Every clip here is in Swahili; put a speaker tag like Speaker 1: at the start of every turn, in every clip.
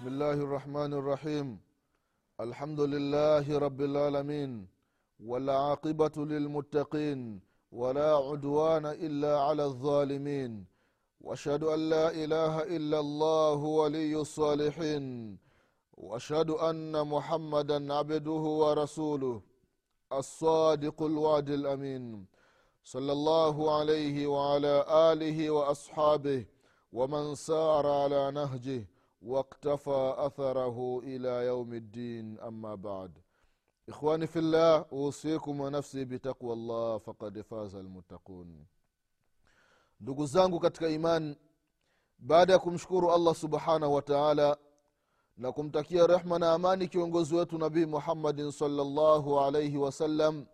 Speaker 1: بسم الله الرحمن الرحيم. الحمد لله رب العالمين والعاقبة للمتقين ولا عدوان إلا على الظالمين. وأشهد أن لا إله إلا الله ولي الصالحين. وأشهد أن محمدا عبده ورسوله الصادق الوعد الأمين. صلى الله عليه وعلى آله وأصحابه ومن سار على نهجه واقتفى أثره إلى يوم الدين أما بعد إخواني في الله أوصيكم ونفسي بتقوى الله فقد فاز المتقون ndugu zangu katika imani baada ya kumshukuru allah subhanahu wa taala na kumtakia rehma na amani kiongozi wetu nabii muhammadin salllahu alaihi wasallam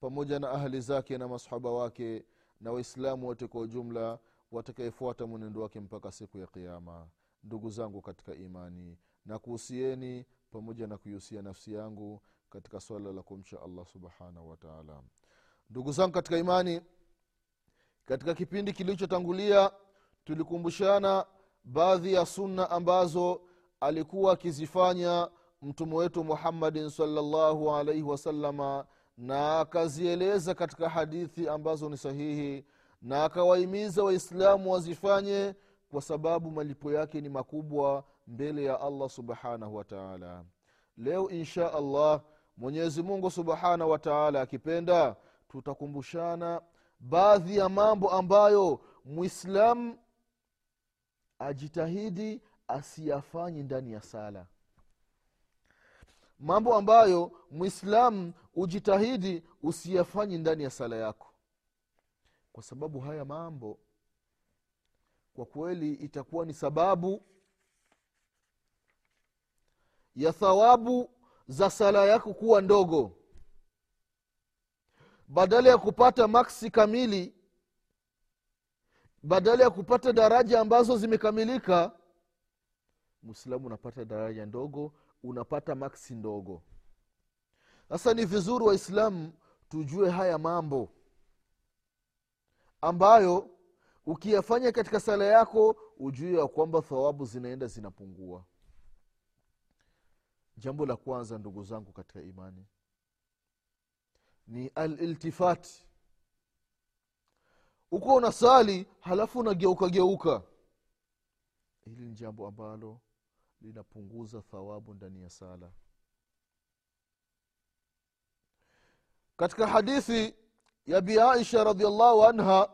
Speaker 1: pamoja na ahli zake na masahaba wake na waislamu wote kwa ujumla watakayefuata mwenendo wake mpaka siku ya kiama ndugu zangu katika imani na kuhusieni pamoja na kuihusia nafsi yangu katika swala la kumcha allah subhanahu wataala ndugu zangu katika imani katika kipindi kilichotangulia tulikumbushana baadhi ya sunna ambazo alikuwa akizifanya mtume wetu muhammadin salllahu alaihi wasalama na akazieleza katika hadithi ambazo ni sahihi na akawahimiza waislamu wazifanye kwa sababu malipo yake ni makubwa mbele ya allah subhanahu wataala leo insha allah mwenyezi mungu subhanahu wataala akipenda tutakumbushana baadhi ya mambo ambayo mwislamu ajitahidi asiyafanyi ndani ya sala. Mambo ambayo mwislamu ujitahidi usiyafanyi ndani ya sala yako. Kwa sababu haya mambo kwa kweli itakuwa ni sababu ya thawabu za sala yako kuwa ndogo. Badala ya kupata maksi kamili badala ya kupata daraja ambazo zimekamilika mwislamu unapata daraja ndogo unapata maksi ndogo. Sasa ni vizuri waislamu tujue haya mambo ambayo ukiyafanya katika sala yako ujue ya kwamba thawabu zinaenda zinapungua. Jambo la kwanza ndugu zangu katika imani ni aliltifati uko unasali halafu unageuka geuka. Hili ni jambo ambalo linapunguza thawabu ndani ya sala. Katika hadithi ya bi aisha radiallahu anha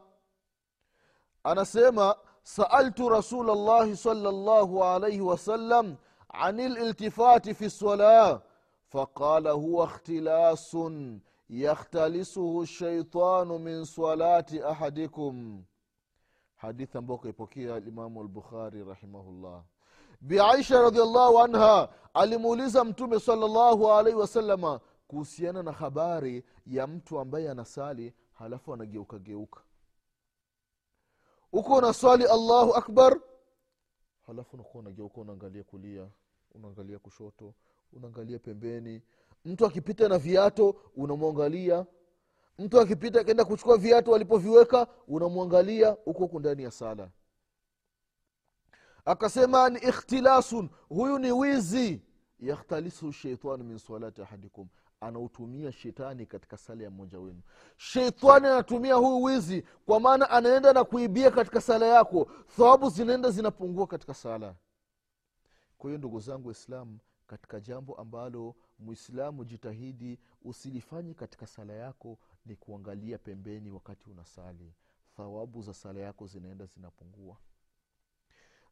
Speaker 1: anasema saaltu rasul llahi salllahu alaihi wasallam an liltifati fi lsalah faqala huwa ikhtilasun yakhtalisuhu shaitanu min salati ahadikum. Hadithi ambayo kaipokea limamu albukhari rahimahullah. Biaisha radiallahu anha alimuuliza mtume salllahu alaihi wasalama kuhusiana na habari ya mtu ambaye anasali halafu anageuka geuka uko unaswali allahu akbar? Halafu unakuwa unageuka unaangalia kulia unaangalia kushoto unaangalia pembeni. Mtu akipita na viato unamwangalia. Mtu akipita akaenda kuchukua viatu alipoviweka unamwangalia. Huko huku ndani ya sala. Akasema ni ikhtilasun huyu ni wizi. Yakhtalisu sheitani min salati ahadikum anautumia shetani katika sala ya mmoja wenu. Sheitani anatumia huyu wizi kwa maana anaenda na kuibia katika sala yako. Thawabu zinaenda zinapungua katika sala. Kwa hiyo ndugu zangu waislamu katika jambo ambalo mwislamu jitahidi usilifanye katika sala yako ni kuangalia pembeni wakati unasali. Thawabu za sala yako zinaenda zinapungua.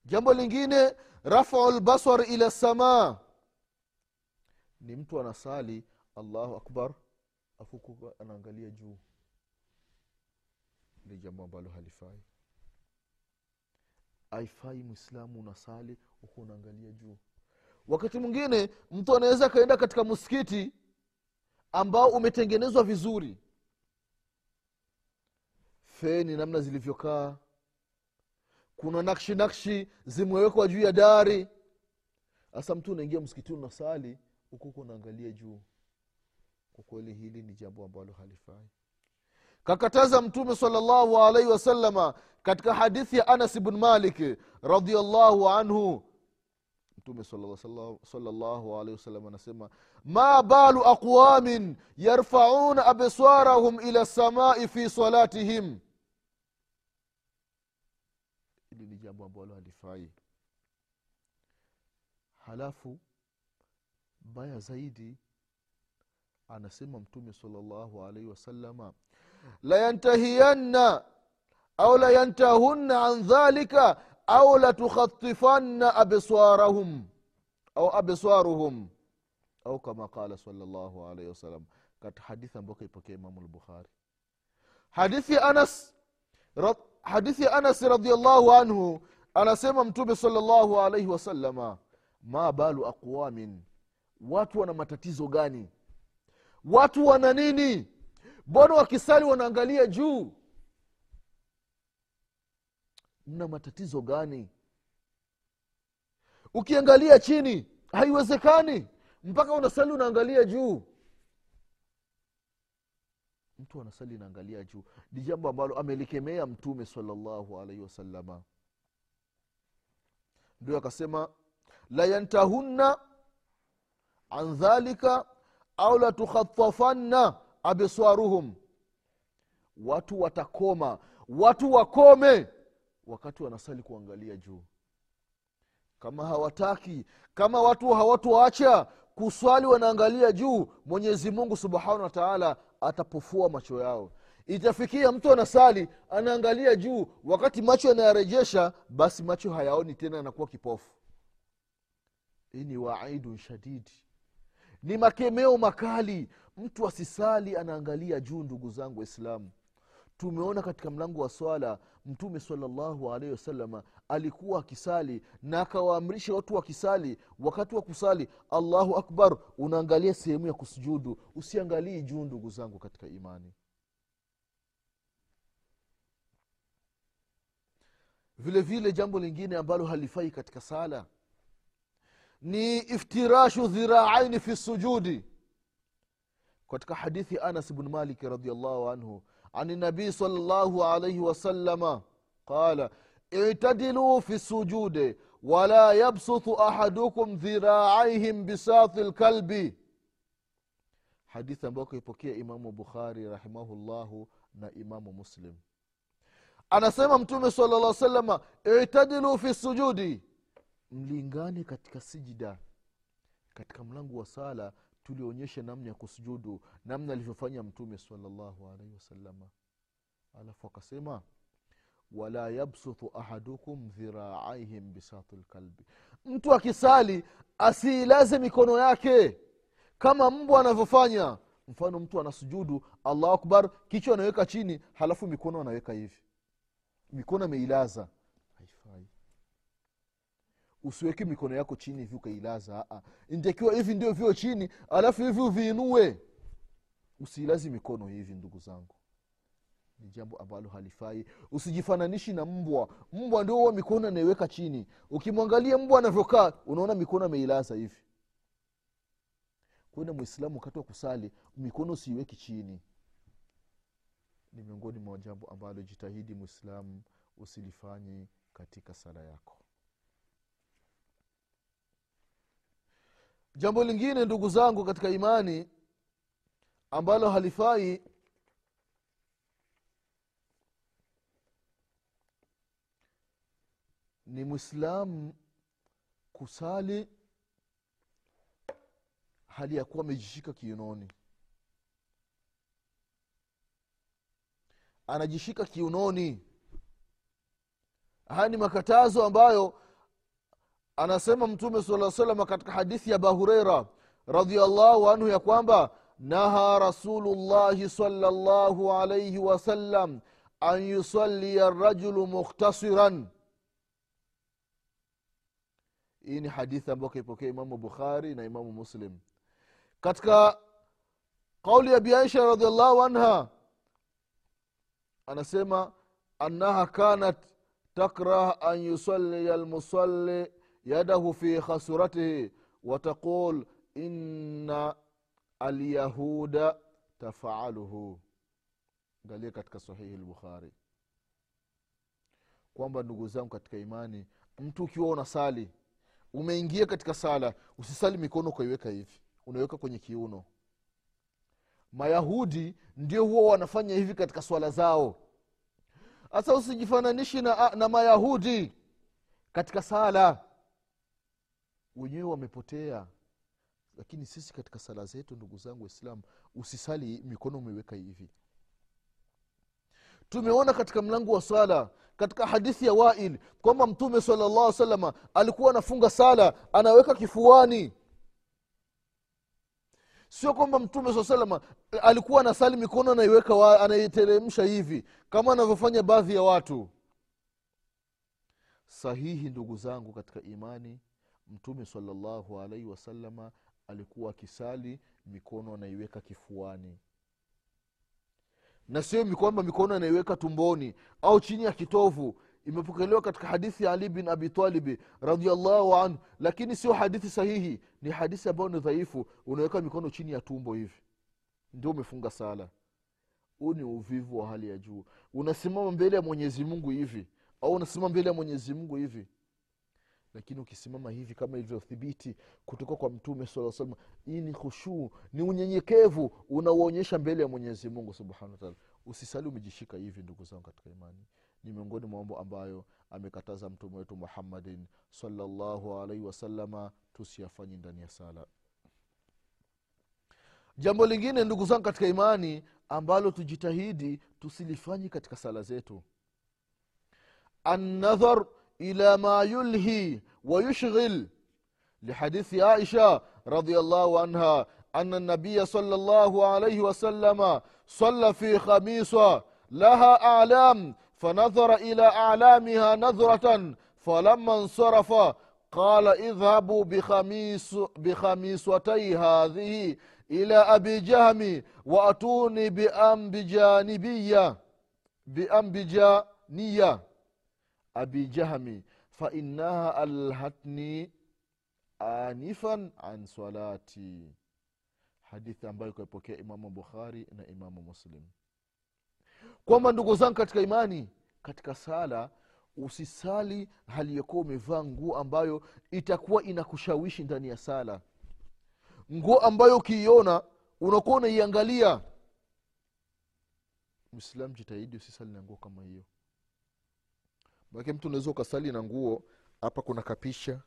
Speaker 1: Jambo lingine rafau lbasar ila samaa. Ni mtu anasali allahu akbar afuku anaangalia juu. Ni jambo ambalo halifai. Aifai mwislamu unasali huku unaangalia juu. Wakati mwingine mtu anaweza akaenda katika msikiti ambao umetengenezwa vizuri. Feni namna zilivyokaa. Kuna nakshi nakshi zimewekwa juu ya dari. Sasa mtu unaingia msikitini unasali hukuku unaangalia juu kwa kweli hili ni jambo ambalo halifai. Kakataza mtume salllahu alaihi wasalama katika hadithi ya anas bn malik radiallahu anhu. Mtume salllahu alaihi wasallam anasema ma balu aqwamin yarfauna absarahum ila lsamai fi salatihim. Hili ni jambo ambalo halifai. Halafu mbaya zaidi anasema mtume salllahu alaihi wasalama layantahiyanna au layantahunna an dhalika au latukhatifanna absarahum au absaruhum au kama qala salllahu alaihi wasallam. Katika hadithi ambayo kaipokea imamu lbukhari hadithi anas hadithi ya anas radiallahu anhu anasema mtume salllahu alaihi wasalama ma balu aqwamin watu wana matatizo gani watu wana nini? Mbona wakisali wanaangalia juu? Mna matatizo gani? Ukiangalia chini haiwezekani. Mpaka unasali unaangalia juu. Mtu anasali inaangalia juu. Ni jambo ambalo amelikemea mtume salllahu alaihi wasalama ndio akasema layantahunna an dhalika au latukhatafanna abswaruhum. Watu watakoma watu wakome. Wakati wanasali kuangalia juu. Kama hawataki kama watu hawatuacha kuswali wanaangalia juu mwenyezi mungu subhanahu wa taala atapofua macho yao. Itafikia mtu anasali anaangalia juu wakati macho yanayarejesha basi macho hayaoni tena anakuwa kipofu. Hii ni waidun shadidi ni makemeo makali. Mtu asisali anaangalia juu ndugu zangu waislamu. Tumeona katika mlango wa swala mtume salllahu alaihi wasalama alikuwa akisali na akawaamrisha watu wakisali. Wakati wa kusali allahu akbar unaangalia sehemu ya kusujudu. Usiangalii juu ndugu zangu katika imani. Vile vile jambo lingine ambalo halifai katika sala ni iftirashu dhiraaini fi sujudi. Katika hadithi anas bn malik radiallahu anhu an nabii salllahu alaihi wasalama qala itadiluu fi sujude wala yabsuthu ahadukum dhiraaihim bisati lkalbi. Hadithi ambayo kaipokea imamu bukhari rahimahullahu na imamu muslim. Anasema mtume sala llah salama itadilu fi sujudi mlingane katika sijida katika mlango wa sala tulionyesha namna ya kusujudu namna alivyofanya mtume salllahu alaihi wasalama alafu akasema wala yabsuthu ahadukum dhiraaihim bisatu lkalbi mtu akisali asiilaze mikono yake. Kama mbwa anavyofanya. Mfano mtu anasujudu allahu akbar kichwa anaweka chini halafu mikono anaweka hivi. Mikono ameilaza usiweke mikono yako chini hivi ukailaza ntakiwa hivi ndio vio chini alafu hivi uviinue. Usiilazi mikono hivi ndugu zangu. Ni jambo ambalo halifai. Usijifananishi na mbwa. Mbwa ndio huwa mikono anaiweka chini. Ukimwangalia mbwa anavyokaa unaona mikono ameilaza hivi. Kwenda mwislamu wakati wa kusali mikono usiiweki chini. Ni miongoni mwa jambo ambalo jitahidi mwislamu usilifanye katika sala yako jambo lingine ndugu zangu katika imani ambalo halifai ni mwislamu kusali hali ya kuwa amejishika kiunoni. Anajishika kiunoni. Haya ni makatazo ambayo anasema mtume saa salama katika hadithi ya abahureira radiallahu anhu ya kwamba naha rasulullahi salllahu alaihi wasallam an yusalia rajulu mukhtasiran hii ni hadithi ambayo kaipokea imamu bukhari na imamu muslim. Katika qauli ya biaisha radiallahu anha anasema annaha kanat takrah an yusalia lmusalli yadahu fi khasuratihi وتقول إن alyahuda تفعله angalia katika sahihi lbukhari kwamba ndugu zangu katika imani mtu ukiwa unasali umeingia katika sala usisali mikono ukaiweka hivi unaweka kwenye kiuno. Mayahudi ndio huwa wanafanya hivi katika swala zao. Hasa usijifananishi na, na mayahudi katika sala wenyewe wamepotea. Lakini sisi katika sala zetu ndugu zangu waislamu usisali mikono umeweka hivi. Tumeona katika mlango wa sala katika hadithi ya wail kwamba mtume salllah salama alikuwa anafunga sala anaweka kifuani. Sio kwamba mtume saa salama alikuwa anasali mikono anaiweka anaiteremsha hivi kama anavyofanya baadhi ya watu. Sahihi ndugu zangu katika imani mtume salallahu alaihi wasalama alikuwa akisali mikono anaiweka kifuani. Na sio kwamba mikono anaiweka tumboni au chini ya kitovu. Imepokelewa katika hadithi ya ali bin abitalibi radiallahu anhu lakini sio hadithi sahihi. Ni hadithi ambayo ni dhaifu. Unaweka mikono chini ya tumbo hivi. Ndio umefunga sala. Huu ni uvivu wa hali ya juu. Unasimama mbele ya mwenyezi mungu hivi au unasimama mbele ya mwenyezi mungu hivi lakini ukisimama hivi kama ilivyothibiti kutoka kwa mtume saa salam hii ni khushuu ni unyenyekevu unauonyesha mbele ya mwenyezi mungu subhanahu wataala usisali umejishika hivi ndugu zangu katika imani. Ni miongoni mwa mambo ambayo amekataza mtume wetu muhammadin salllahu alaihi wasalama tusiyafanyi ndani ya sala. Jambo lingine ndugu zangu katika imani ambalo tujitahidi tusilifanyi katika sala zetu. Annadhar إلى ما يلهي ويشغل. لحديث عائشة رضي الله عنها أن النبي صلى الله عليه وسلم صلى في خميصة لها أعلام فنظر إلى أعلامها نظرة فلما انصرف قال اذهبوا بخميس بخميصتي هذه إلى أبي جهم وأتوني بأنبجانبية بأنبجانية abi jahmi fainaha alhatni anifan an salati. Hadithi ambayo kaipokea imamu bukhari na imamu muslim. Kwamba ndugu zangu katika imani katika sala usisali hali yakuwa umevaa nguo ambayo itakuwa inakushawishi ndani ya sala. Nguo ambayo ukiiona unakuwa unaiangalia. Mwislamu jitahidi usisali na nguo kama hiyo make mtu unaweza ukasali na nguo hapa kuna kapisha.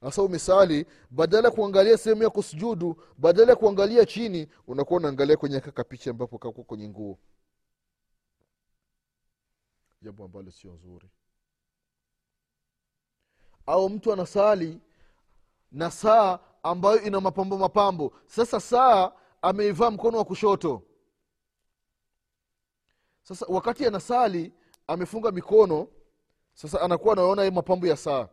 Speaker 1: Hasa umesali badala ya kuangalia sehemu ya kusujudu badala ya kuangalia chini unakuwa unaangalia kwenye kakapicha ambapo kako kwenye nguo. Jambo ambalo sio nzuri. Au mtu anasali na saa ambayo ina mapambo mapambo. Sasa saa ameivaa mkono wa kushoto. Sasa wakati anasali amefunga mikono sasa anakuwa anaona mapambo ya saa.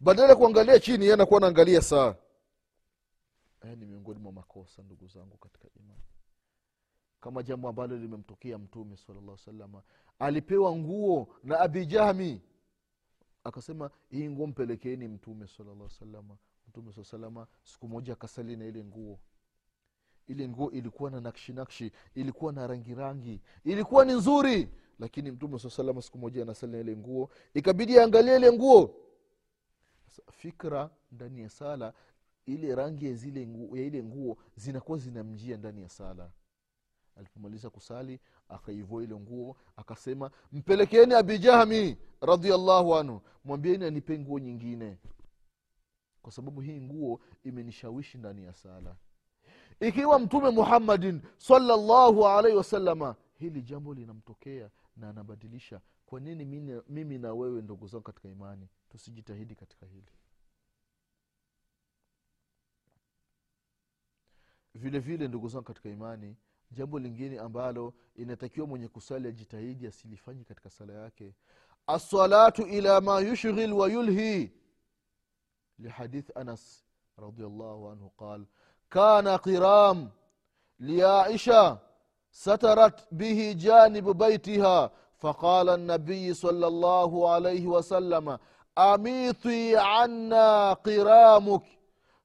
Speaker 1: Badala ya kuangalia chini ye anakuwa anaangalia saa. Haya ni miongoni mwa makosa ndugu zangu katika imani. Kama jambo ambalo limemtokea mtume salllah salama alipewa nguo na abijahmi akasema hii nguo mpelekeeni mtume salllah salama mtume saa salama siku moja akasali na ile nguo ile nguo ilikuwa na nakshi nakshi ilikuwa na rangi rangi ilikuwa ni nzuri. Lakini mtume saa salama siku moja anasali ile nguo ikabidi aangalia ile nguo. Fikra ndani ya sala ile rangi ya, zile nguo, ya ile nguo zinakuwa zinamjia ndani ya sala. Alipomaliza kusali akaivua ile nguo akasema mpelekeeni abijahmi radiallahu anhu mwambieni anipe nguo nyingine. Kwa sababu hii nguo imenishawishi ndani ya sala ikiwa mtume muhammadin salllahu alaihi wasalama hili jambo linamtokea na anabadilisha kwa nini mimi na wewe ndugu zangu katika imani tusijitahidi katika hili? Vile vile ndugu zangu katika imani jambo lingine ambalo inatakiwa mwenye kusali ajitahidi asilifanyi katika sala yake assalatu ila ma yushghil wa yulhi. Lihadith anas radiallahu anhu qala قال كان قرام لعائشة سترت به جانب بيتها فقال النبي صلى الله عليه وسلم أميطي عنا قرامك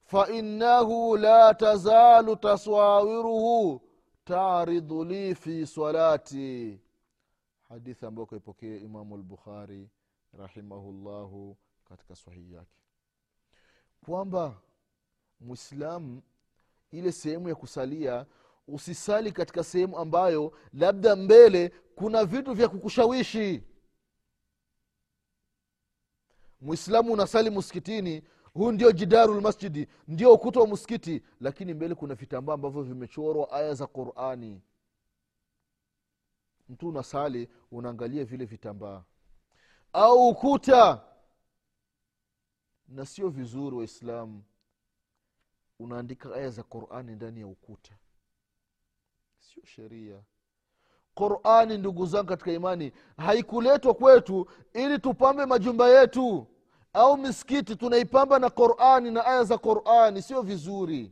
Speaker 1: فإنه لا تزال تصاوره تعرض لي في صلاتي hadithi ambayo kaipokea imamu lbukhari rahimahullahu katika sahihi yake kwamba mwislamu ile sehemu ya kusalia usisali katika sehemu ambayo labda mbele kuna vitu vya kukushawishi. Mwislamu unasali msikitini huu ndio jidaru lmasjidi ndio ukuta wa msikiti lakini mbele kuna vitambaa ambavyo vimechorwa aya za qurani. Mtu unasali unaangalia vile vitambaa. Au ukuta. Na sio vizuri waislamu unaandika aya za qurani ndani ya ukuta. Sio sheria. Qurani ndugu zangu katika imani haikuletwa kwetu ili tupambe majumba yetu au misikiti. Tunaipamba na qurani na aya za qurani sio vizuri.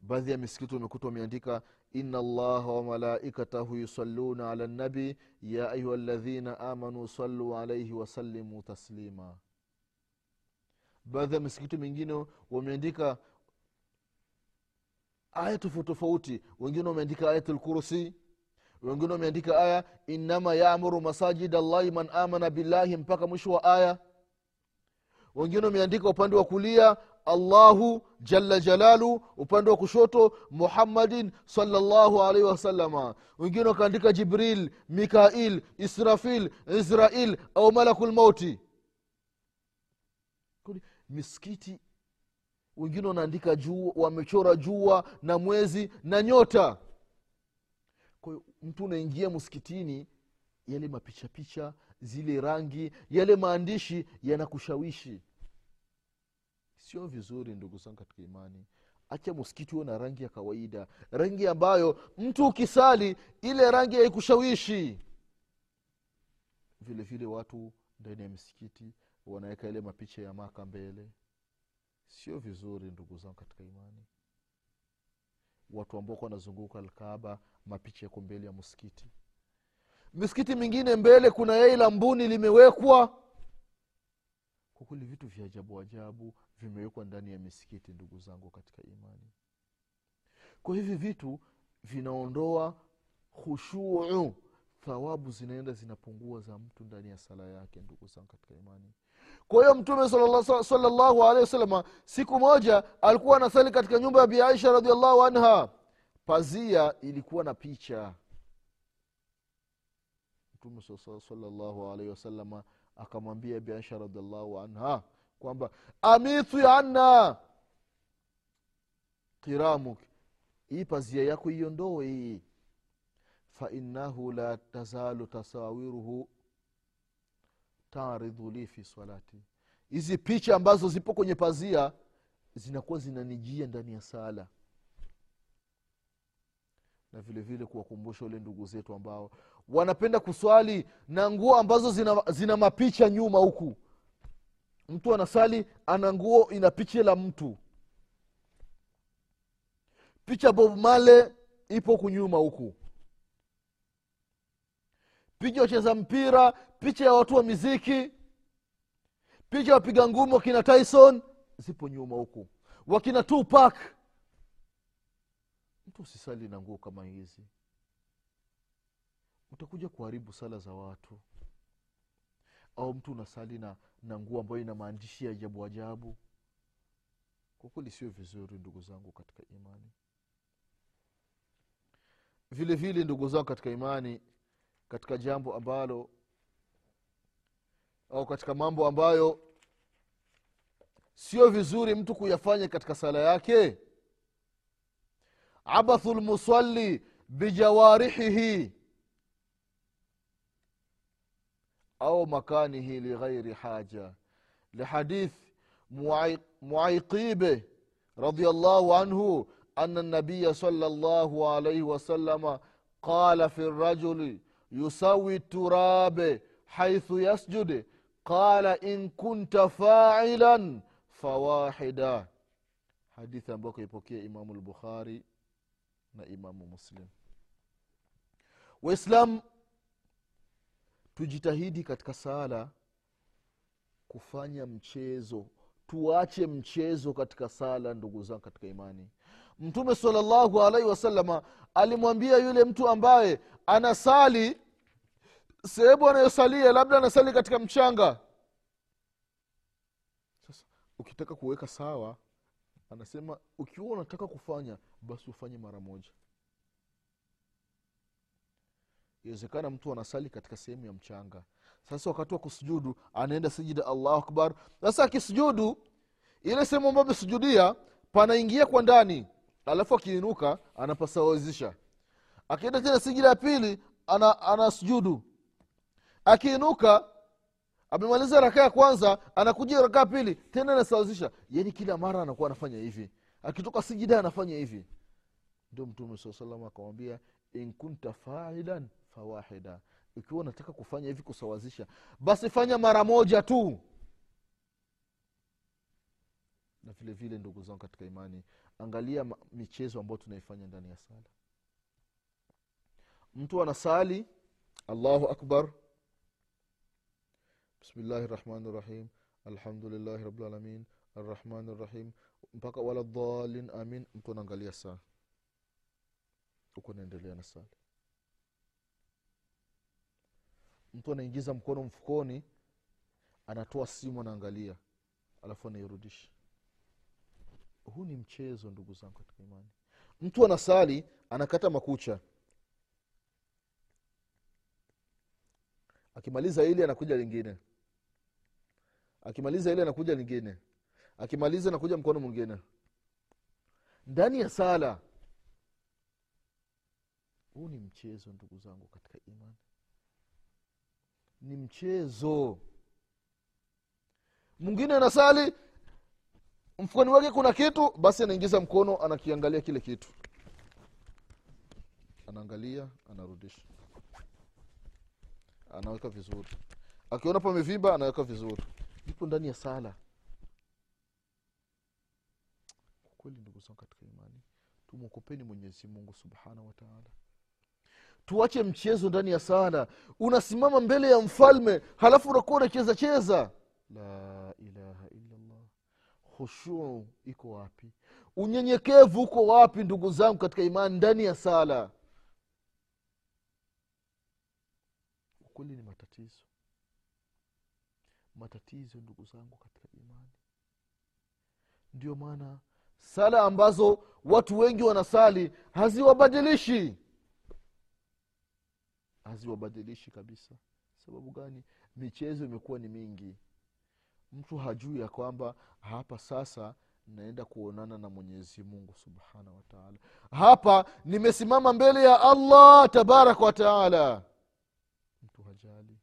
Speaker 1: Baadhi ya misikiti umekuta wameandika ina llaha wamalaikatahu yusalluna ala nabi ya ayuha ladhina amanu saluu alaihi wasalimu taslima baadhi ya misikiti mingine wameandika aya tofauti tofauti. Wengine wameandika ayatlkursi wengine wameandika aya inama yamuru masajid allahi man amana billahi mpaka mwisho wa aya. Wengine wameandika upande wa kulia allahu jalla jalalu upande wa kushoto muhammadin salllahu alaihi wasalama wengine wakaandika jibril mikail israfil israil au malakul mauti misikiti. Wengine wanaandika jua wamechora jua na mwezi na nyota. Kwa mtu unaingia msikitini yale mapichapicha zile rangi yale maandishi yanakushawishi. Sio vizuri ndugu zangu katika imani. Acha msikiti huo na rangi ya kawaida rangi ambayo mtu ukisali ile rangi haikushawishi vile vile watu ndani ya misikiti wanaweka ile mapicha ya maka mbele. Sio vizuri ndugu zangu katika imani. Watu ambao wanazunguka alkaaba mapicha yako mbele ya msikiti. Misikiti mingine mbele kuna yai la mbuni limewekwa. Kwa kweli vitu vya ajabu ajabu vimewekwa ndani ya misikiti ndugu zangu katika imani. Kwa hivi vitu vinaondoa hushuu thawabu zinaenda zinapungua za mtu ndani ya sala yake ndugu zangu katika imani kwa hiyo mtume salllahu alehi wasalama siku moja alikuwa anasali katika nyumba ya bi aisha radiallahu anha. Pazia ilikuwa na picha. Mtume salllahu alaihi wasalama akamwambia bi aisha radiallahu anha kwamba amithu anna kiramuk hii pazia yako iondoe hii. Fainahu la tazalu tasawiruhu taridhu li fi salati hizi picha ambazo zipo kwenye pazia zinakuwa zinanijia ndani ya sala. Na vile vile kuwakumbusha ule ndugu zetu ambao wanapenda kuswali na nguo ambazo zina, zina mapicha nyuma huku. Mtu anasali ana nguo ina picha la mtu. Picha bob male ipo kunyuma huku picha wacheza mpira picha ya watu wa miziki. Picha wapiga ngumu wakina tyson zipo nyuma huku. Wakina tupak mtu usisali na nguo kama hizi. Utakuja kuharibu sala za watu. Au mtu unasali na, na nguo ambayo ina maandishi ya ajabu ajabu. Kwa kweli sio vizuri ndugu zangu katika imani. Vile vile ndugu zangu katika imani katika jambo ambalo au katika mambo ambayo sio vizuri mtu kuyafanya katika sala yake abathu lmusalli bijawarihihi au makanihi lighairi haja lihadith muaiqibe رضي الله عنه أن النبي صلى الله عليه وسلم قال في الرجل yusawi turabe haithu yasjude. Qala in kunta failan fawahida. Hadithi ambayo kaipokea imamu lbukhari na imamu muslim. Waislamu tujitahidi katika sala kufanya mchezo. Tuache mchezo katika sala ndugu zangu katika imani mtume salllahu alaihi wasalama alimwambia yule mtu ambaye anasali sehemu anayosalia labda anasali katika mchanga. Sasa ukitaka kuweka sawa anasema ukiwa unataka kufanya basi ufanye mara moja. Iwezekana mtu anasali katika sehemu ya mchanga. Sasa wakati wa kusujudu anaenda sijida allahu akbar. Sasa akisujudu ile sehemu ambayo amesujudia panaingia kwa ndani alafu akiinuka anapasawazisha. Akienda tena sijida ya pili ana, ana sujudu. Akiinuka amemaliza raka ya kwanza anakuja raka ya pili tena anasawazisha. Yani kila mara anakuwa anafanya hivi. Akitoka sijida anafanya hivi. Ndio mtume saa salam akamwambia in kunta failan fawahida. Ikiwa unataka kufanya hivi kusawazisha basi fanya mara moja tu. Na vile vile ndugu zangu katika imani angalia michezo ambayo tunaifanya ndani ya sala. Mtu anasali allahu akbar. Bismillahi rahmani rahim alhamdulillahi rabilalamin arrahmani rahim mpaka wala dhalin amin. Mtu anaangalia saa huku anaendelea na sala. Mtu anaingiza mkono mfukoni anatoa simu anaangalia. Alafu anairudisha huu ni mchezo ndugu zangu katika imani. Mtu anasali anakata makucha. Akimaliza ili anakuja lingine. Akimaliza ili anakuja lingine. Akimaliza anakuja mkono mwingine. Ndani ya sala. Huu ni mchezo ndugu zangu katika imani. Ni mchezo. Mwingine anasali mfukoni wake kuna kitu basi anaingiza mkono anakiangalia kile kitu. Anaangalia anarudisha. Anaweka vizuri. Akiona pamevimba anaweka vizuri. Ipo ndani ya sala. Kweli ndugu zangu katika imani tumwokopeni mwenyezi mungu subhanahu wataala tuache mchezo ndani ya sala. Unasimama mbele ya mfalme halafu unakuwa unacheza cheza. La khushuu iko wapi? Unyenyekevu uko wapi ndugu zangu katika imani ndani ya sala? Ukweli ni matatizo. Matatizo ndugu zangu katika imani. Ndio maana sala ambazo watu wengi wanasali haziwabadilishi. Haziwabadilishi kabisa. Sababu gani? Michezo imekuwa ni mingi mtu hajui ya kwamba hapa sasa naenda kuonana na mwenyezi mungu subhanahu wataala hapa nimesimama mbele ya allah tabaraka wataala mtu hajali.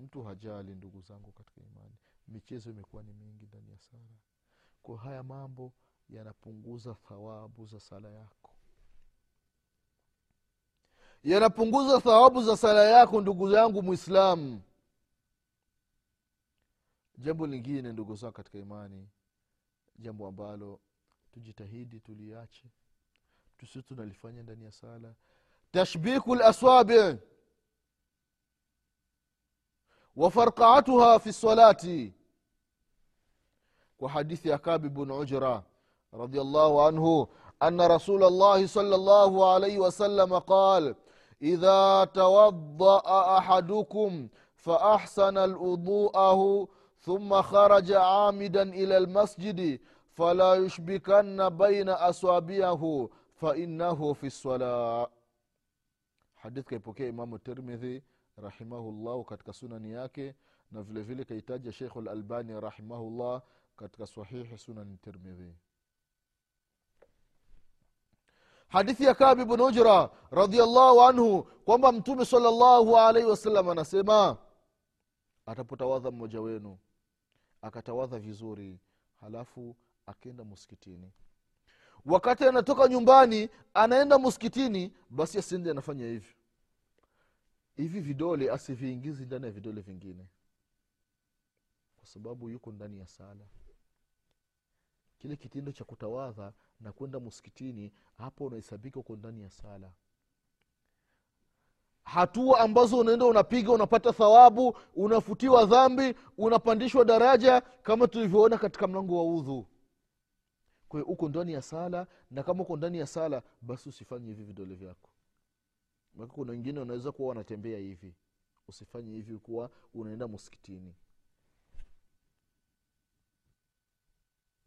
Speaker 1: Mtu hajali ndugu zangu katika imani. Michezo imekuwa ni mingi ndani ya sala. Kwa haya mambo yanapunguza thawabu za sala yako. Yanapunguza thawabu za sala yako ndugu yangu mwislamu jambo lingine ndugu zao katika imani jambo ambalo tujitahidi tuliache tusi tunalifanya ndani ya sala. Tashbiku laswabi wafarqaatuha fi lsalati kwa hadithi ya kabi bn ujra radiallahu anhu ana rasul llahi sala llahu alaihi wasalama qal idha tawadaa ahadukum faahsana luduahu ثم خرج عامدا إلى المسجد فلا يشبكن بين أصابعه فإنه في الصلاة حديث kaipokea imamu tirmidhi rahimahullahu katika sunani yake na vile vile kaitaja sheikhu lalbani rahimahullah katika sahihi sunani tirmidhi hadithi ya kabi bn ujra radiallahu anhu kwamba mtume salllahu alaihi wasallam anasema atapotawadha mmoja wenu akatawadha vizuri halafu akenda muskitini wakati anatoka nyumbani anaenda muskitini basi asinde anafanya hivi hivi vidole asiviingizi ndani ya vidole vingine. Kwa sababu yuko ndani ya sala. Kile kitendo cha kutawadha na kwenda muskitini hapo unahesabika uko ndani ya sala hatua ambazo unaenda unapiga unapata thawabu unafutiwa dhambi unapandishwa daraja kama tulivyoona katika mlango wa udhu. Kwa uko ndani ya sala na kama uko ndani ya sala basi usifanye hivi vidole vyako. Maka kuna wengine wanaweza kuwa wanatembea hivi. Usifanye hivi kuwa unaenda muskitini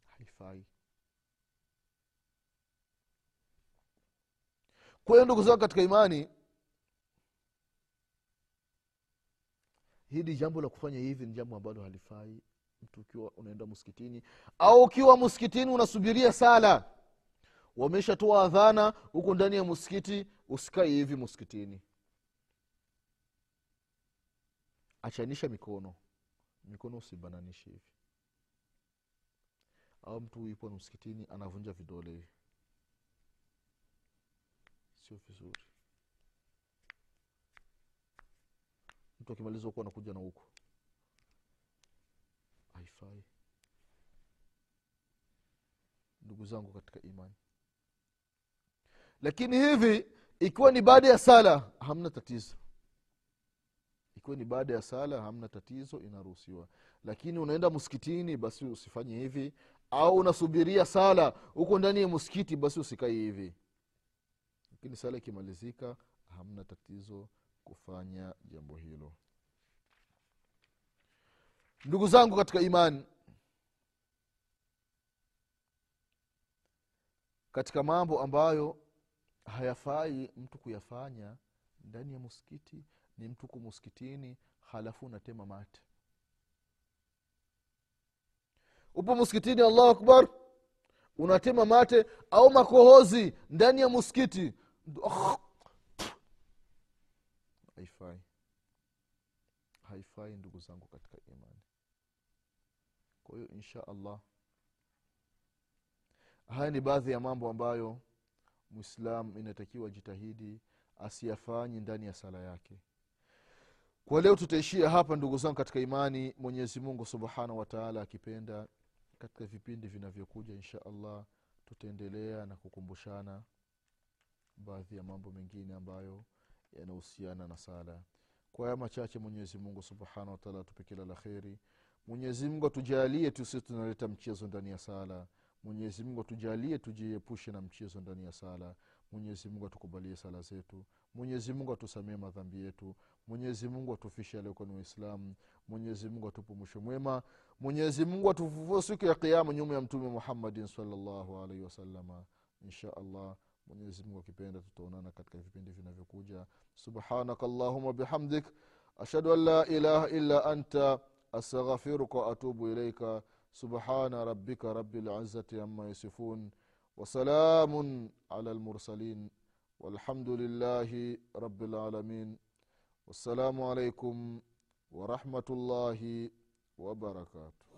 Speaker 1: haifai. Kwa ndugu zangu katika imani hili jambo la kufanya hivi ni jambo ambalo halifai mtu ukiwa unaenda msikitini. Au ukiwa msikitini unasubiria sala. Wameshatoa adhana huko ndani ya msikiti usikae hivi msikitini. Achanisha mikono. Mikono usibananishi hivi. Au mtu yupo msikitini anavunja vidole. Hivi sio vizuri mtu akimaliza huku anakuja na huku haifai. Ndugu zangu katika imani. Lakini hivi ikiwa ni baada ya sala hamna tatizo. Ikiwa ni baada ya sala hamna tatizo inaruhusiwa. Lakini unaenda msikitini basi usifanye hivi. Au unasubiria sala huko ndani ya msikiti basi usikai hivi. Lakini sala ikimalizika hamna tatizo kufanya jambo hilo. Ndugu zangu katika imani katika mambo ambayo hayafai mtu kuyafanya ndani ya msikiti ni mtu ku muskitini halafu unatema mate. Upo msikitini allahu akbar unatema mate au makohozi ndani ya msikiti haifai. Haifai ndugu zangu katika imani. Kwa hiyo insha allah haya ni baadhi ya mambo ambayo mwislam inatakiwa jitahidi asiyafanyi ndani ya sala yake. Kwa leo tutaishia hapa ndugu zangu katika imani. Mwenyezi mungu subhanahu wataala akipenda katika vipindi vinavyokuja insha allah tutaendelea na kukumbushana baadhi ya mambo mengine ambayo yanahusiana na sala. Kwa haya machache mwenyezi mungu subhanahu wataala atupe kila la kheri. Mwenyezi mungu atujalie tusi tunaleta mchezo ndani ya sala. Mwenyezi atujalie tujiepushe na mchezo ndani ya sala. Mwenyezi atukubalie sala zetu. Mwenyezi mungu atusamie madhambi yetu. Mwenyezi atufishe aliokuwa ni waislamu mwenyezi mungu mwema. Mwenyezi mungu siku ya kiama nyuma ya mtume muhammadin salllahu alaihi wasalama insha allah mwenyezi mungu akipenda tutaonana katika vipindi vinavyokuja subhanaka allahuma bihamdik ashhadu an la ilaha illa anta astaghfiruka waatubu ilaika subhana rabbika rabi lizati ama yasifun وسلام على المرسلين والحمد لله رب العالمين والسلام عليكم ورحمة الله وبركاته